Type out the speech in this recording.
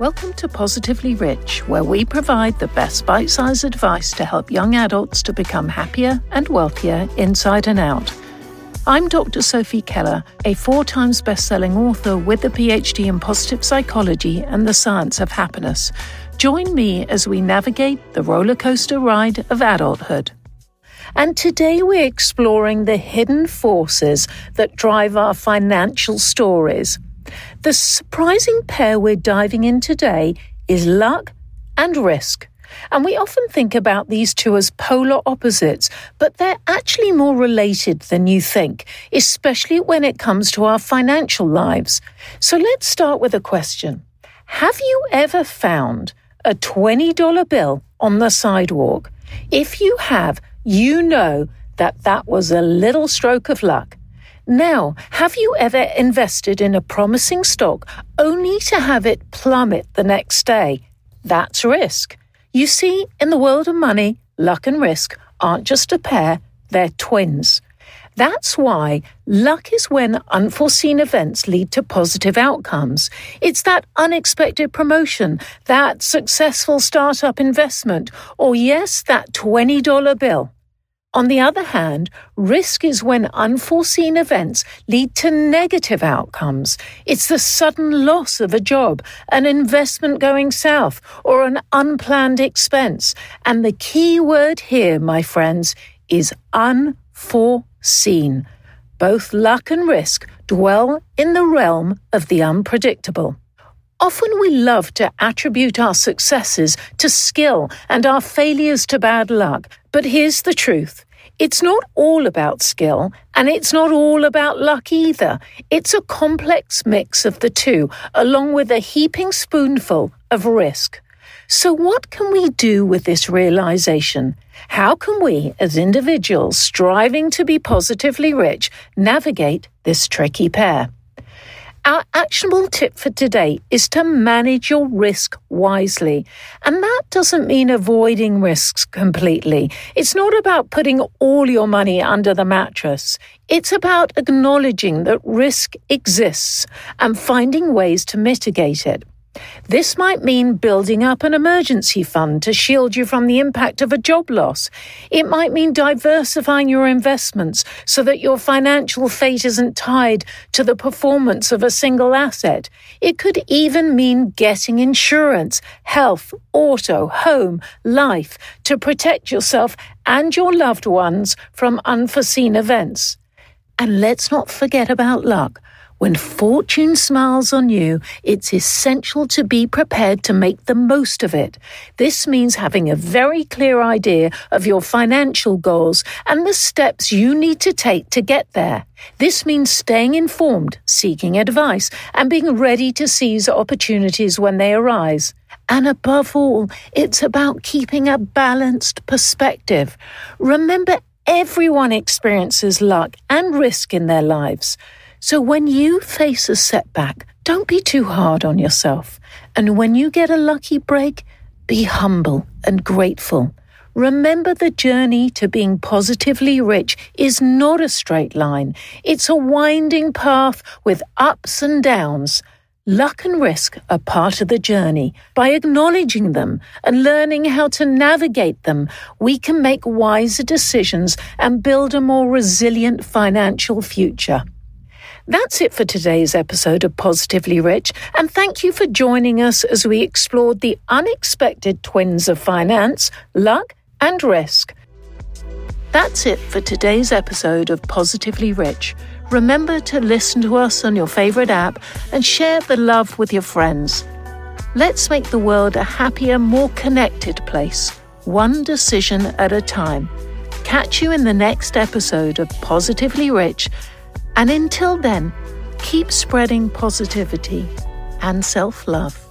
Welcome to Positively Rich, where we provide the best bite sized advice to help young adults to become happier and wealthier inside and out. I'm Dr. Sophie Keller, a four times best selling author with a PhD in positive psychology and the science of happiness. Join me as we navigate the roller coaster ride of adulthood. And today we're exploring the hidden forces that drive our financial stories. The surprising pair we're diving in today is luck and risk. And we often think about these two as polar opposites, but they're actually more related than you think, especially when it comes to our financial lives. So let's start with a question. Have you ever found a $20 bill on the sidewalk? If you have, you know that that was a little stroke of luck. Now, have you ever invested in a promising stock only to have it plummet the next day? That's risk. You see, in the world of money, luck and risk aren't just a pair, they're twins. That's why luck is when unforeseen events lead to positive outcomes. It's that unexpected promotion, that successful startup investment, or yes, that $20 bill. On the other hand, risk is when unforeseen events lead to negative outcomes. It's the sudden loss of a job, an investment going south, or an unplanned expense. And the key word here, my friends, is unforeseen. Both luck and risk dwell in the realm of the unpredictable. Often we love to attribute our successes to skill and our failures to bad luck. But here's the truth. It's not all about skill and it's not all about luck either. It's a complex mix of the two, along with a heaping spoonful of risk. So, what can we do with this realization? How can we, as individuals striving to be positively rich, navigate this tricky pair? Our actionable tip for today is to manage your risk wisely. And that doesn't mean avoiding risks completely. It's not about putting all your money under the mattress. It's about acknowledging that risk exists and finding ways to mitigate it. This might mean building up an emergency fund to shield you from the impact of a job loss. It might mean diversifying your investments so that your financial fate isn't tied to the performance of a single asset. It could even mean getting insurance, health, auto, home, life to protect yourself and your loved ones from unforeseen events. And let's not forget about luck. When fortune smiles on you, it's essential to be prepared to make the most of it. This means having a very clear idea of your financial goals and the steps you need to take to get there. This means staying informed, seeking advice, and being ready to seize opportunities when they arise. And above all, it's about keeping a balanced perspective. Remember, everyone experiences luck and risk in their lives. So when you face a setback, don't be too hard on yourself. And when you get a lucky break, be humble and grateful. Remember the journey to being positively rich is not a straight line. It's a winding path with ups and downs. Luck and risk are part of the journey. By acknowledging them and learning how to navigate them, we can make wiser decisions and build a more resilient financial future. That's it for today's episode of Positively Rich, and thank you for joining us as we explored the unexpected twins of finance, luck, and risk. That's it for today's episode of Positively Rich. Remember to listen to us on your favorite app and share the love with your friends. Let's make the world a happier, more connected place, one decision at a time. Catch you in the next episode of Positively Rich and until then, keep spreading positivity and self love.